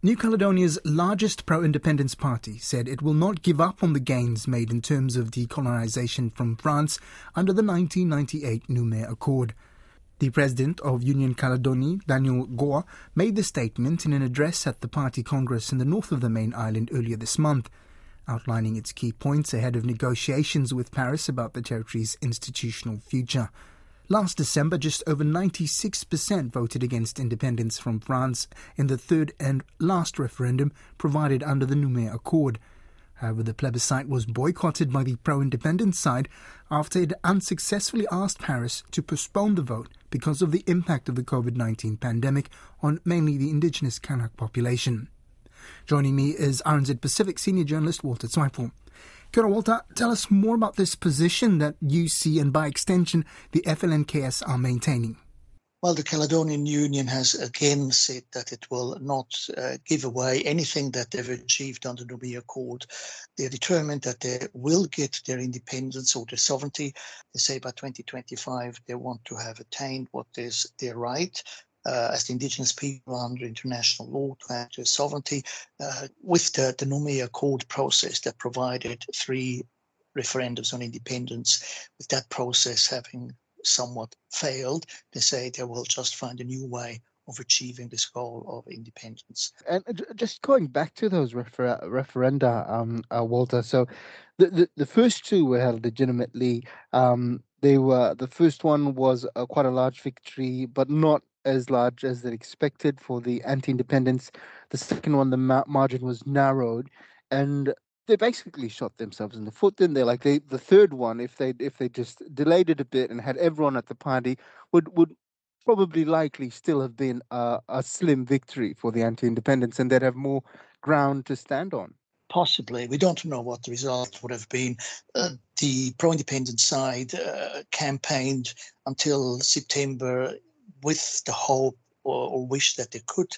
New Caledonia's largest pro independence party said it will not give up on the gains made in terms of decolonisation from France under the 1998 Nouméa Accord. The president of Union Calédonienne, Daniel Goa, made the statement in an address at the party congress in the north of the main island earlier this month, outlining its key points ahead of negotiations with Paris about the territory's institutional future. Last December, just over 96% voted against independence from France in the third and last referendum provided under the Nouméa Accord. However, the plebiscite was boycotted by the pro independence side after it unsuccessfully asked Paris to postpone the vote because of the impact of the COVID 19 pandemic on mainly the indigenous Kanak population. Joining me is RNZ Pacific senior journalist Walter Zweifel. Kia Walter, tell us more about this position that you see and by extension the FLNKS are maintaining. Well, the Caledonian Union has again said that it will not uh, give away anything that they've achieved under the Nouméa Accord. They're determined that they will get their independence or their sovereignty. They say by 2025 they want to have attained what is their right uh, as the indigenous people under international law to have their sovereignty uh, with the, the Nouméa Accord process that provided three referendums on independence. With that process having somewhat failed, they say they will just find a new way of achieving this goal of independence. And just going back to those refer- referenda, um, uh, Walter. So, the, the, the first two were held legitimately. Um, they were the first one was uh, quite a large victory, but not as large as they expected for the anti-independence. The second one, the ma- margin was narrowed, and they basically shot themselves in the foot. Didn't they? Like they, the third one, if they if they just delayed it a bit and had everyone at the party, would would probably likely still have been a, a slim victory for the anti-independence, and they'd have more ground to stand on. Possibly. We don't know what the result would have been. Uh, the pro independent side uh, campaigned until September with the hope or, or wish that they could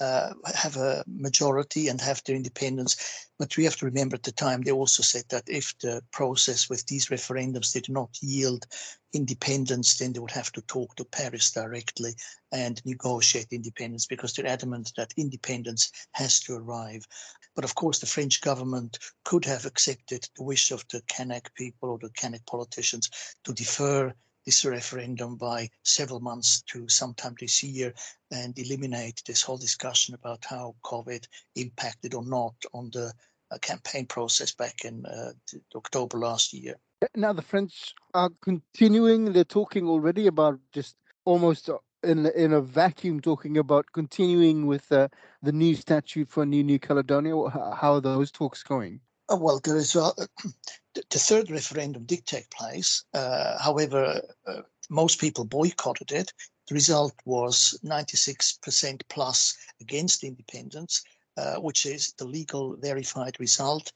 uh, have a majority and have their independence. But we have to remember at the time they also said that if the process with these referendums did not yield independence, then they would have to talk to Paris directly and negotiate independence because they're adamant that independence has to arrive. But of course, the French government could have accepted the wish of the Kanak people or the Kanak politicians to defer this referendum by several months to sometime this year and eliminate this whole discussion about how COVID impacted or not on the uh, campaign process back in uh, October last year. Now the French are continuing. They're talking already about just almost uh, in in a vacuum, talking about continuing with uh, the new statute for New New Caledonia. How are those talks going? Oh, well, there is uh, the third referendum did take place. Uh, however, uh, most people boycotted it. The result was 96% plus against independence, uh, which is the legal verified result.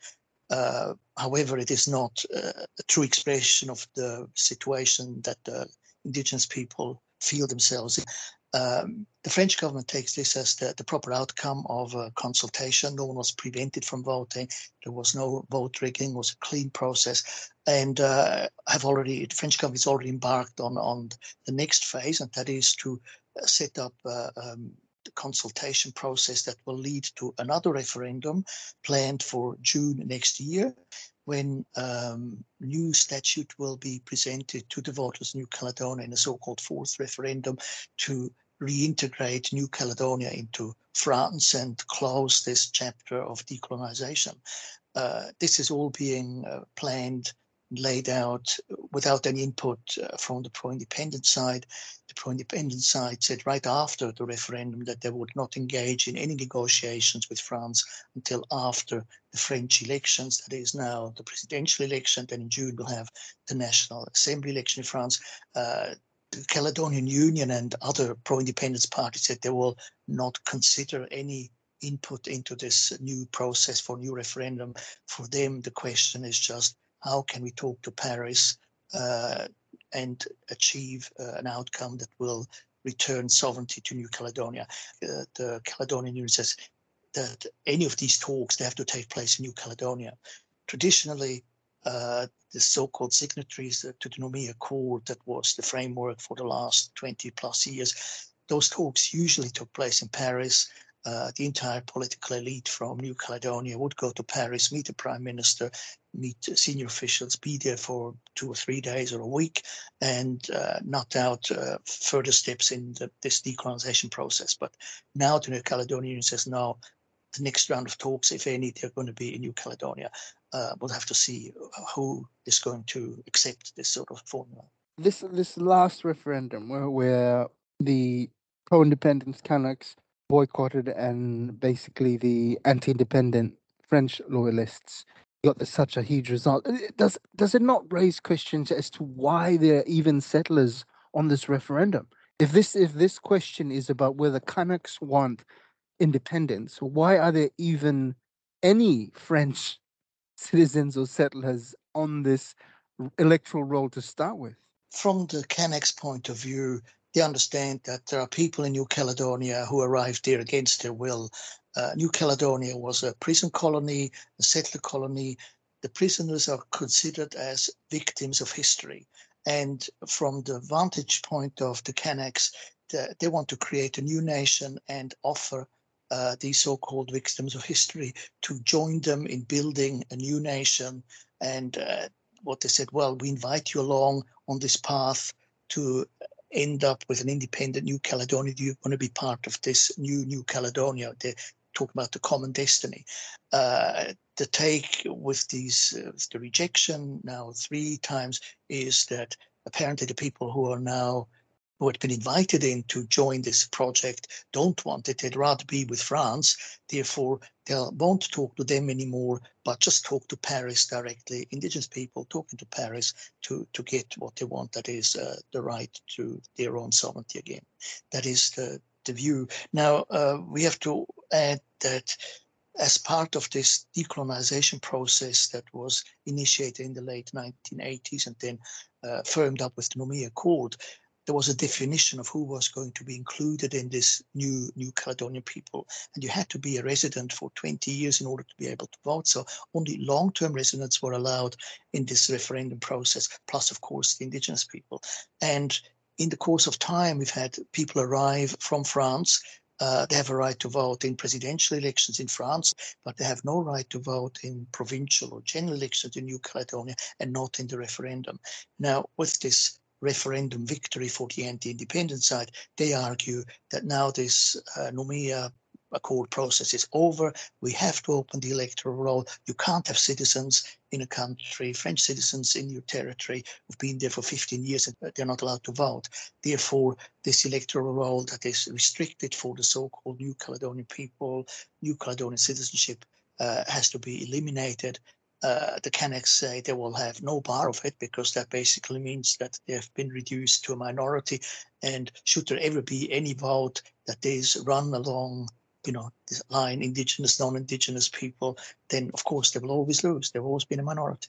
Uh, however, it is not uh, a true expression of the situation that the indigenous people feel themselves in. Um, the French government takes this as the, the, proper outcome of a consultation. No one was prevented from voting. There was no vote rigging. It was a clean process. And uh, have already the French government has already embarked on on the next phase, and that is to uh, set up uh, um, the consultation process that will lead to another referendum planned for June next year, when um, new statute will be presented to the voters of New Caledonia in a so-called fourth referendum to reintegrate New Caledonia into France and close this chapter of decolonization. Uh, this is all being uh, planned laid out without any input uh, from the pro-independent side. The pro-independent side said right after the referendum that they would not engage in any negotiations with France until after the French elections. That is now the presidential election. Then in June we'll have the National Assembly election in France. Uh, the Caledonian Union and other pro-independence parties said they will not consider any input into this new process for new referendum. For them, the question is just how can we talk to Paris uh, and achieve uh, an outcome that will return sovereignty to New Caledonia? Uh, the Caledonian Union says that any of these talks they have to take place in New Caledonia. Traditionally, uh, the so-called signatories to the Nouméa Accord that was the framework for the last 20 plus years, those talks usually took place in Paris uh, the entire political elite from New Caledonia would go to Paris, meet the prime minister, meet senior officials, be there for two or three days or a week, and uh, knock out uh, further steps in the, this decolonization process. But now the New Caledonian says, no, the next round of talks, if any, they're going to be in New Caledonia. Uh, we'll have to see who is going to accept this sort of formula. This this last referendum, where, where the pro-independence Kanaks boycotted and basically the anti-independent French loyalists got such a huge result. Does does it not raise questions as to why there are even settlers on this referendum? If this if this question is about whether Kanaks want independence, why are there even any French citizens or settlers on this electoral roll to start with? From the Kanaks point of view, they understand that there are people in New Caledonia who arrived there against their will. Uh, New Caledonia was a prison colony, a settler colony. The prisoners are considered as victims of history. And from the vantage point of the Kanaks, the, they want to create a new nation and offer uh, these so-called victims of history to join them in building a new nation. And uh, what they said, well, we invite you along on this path to end up with an independent New Caledonia? Do you want to be part of this new New Caledonia? They talk about the common destiny. Uh, the take with these, uh, the rejection now three times is that apparently the people who are now who had been invited in to join this project don't want it. They'd rather be with France. Therefore, they won't talk to them anymore, but just talk to Paris directly. Indigenous people talking to Paris to, to get what they want, that is uh, the right to their own sovereignty again. That is the, the view. Now, uh, we have to add that as part of this decolonization process that was initiated in the late 1980s and then uh, firmed up with the Nouméa Accord, there was a definition of who was going to be included in this new New Caledonian people, and you had to be a resident for 20 years in order to be able to vote. So only long-term residents were allowed in this referendum process, plus of course the indigenous people. And in the course of time, we've had people arrive from France uh, they have a right to vote in presidential elections in France, but they have no right to vote in provincial or general elections in New Caledonia and not in the referendum. Now, with this referendum victory for the anti-independence side, they argue that now this uh, accord process is over. We have to open the electoral roll. You can't have citizens in a country, French citizens in your territory who've been there for 15 years and they're not allowed to vote. Therefore, this electoral roll that is restricted for the so-called New Caledonian people, New Caledonian citizenship, uh, has to be eliminated uh, the Kanaks say they will have no bar of it because that basically means that they have been reduced to a minority. And should there ever be any vote that is run along, you know, this line, indigenous, non-indigenous people, then of course they will always lose. They've always been a minority.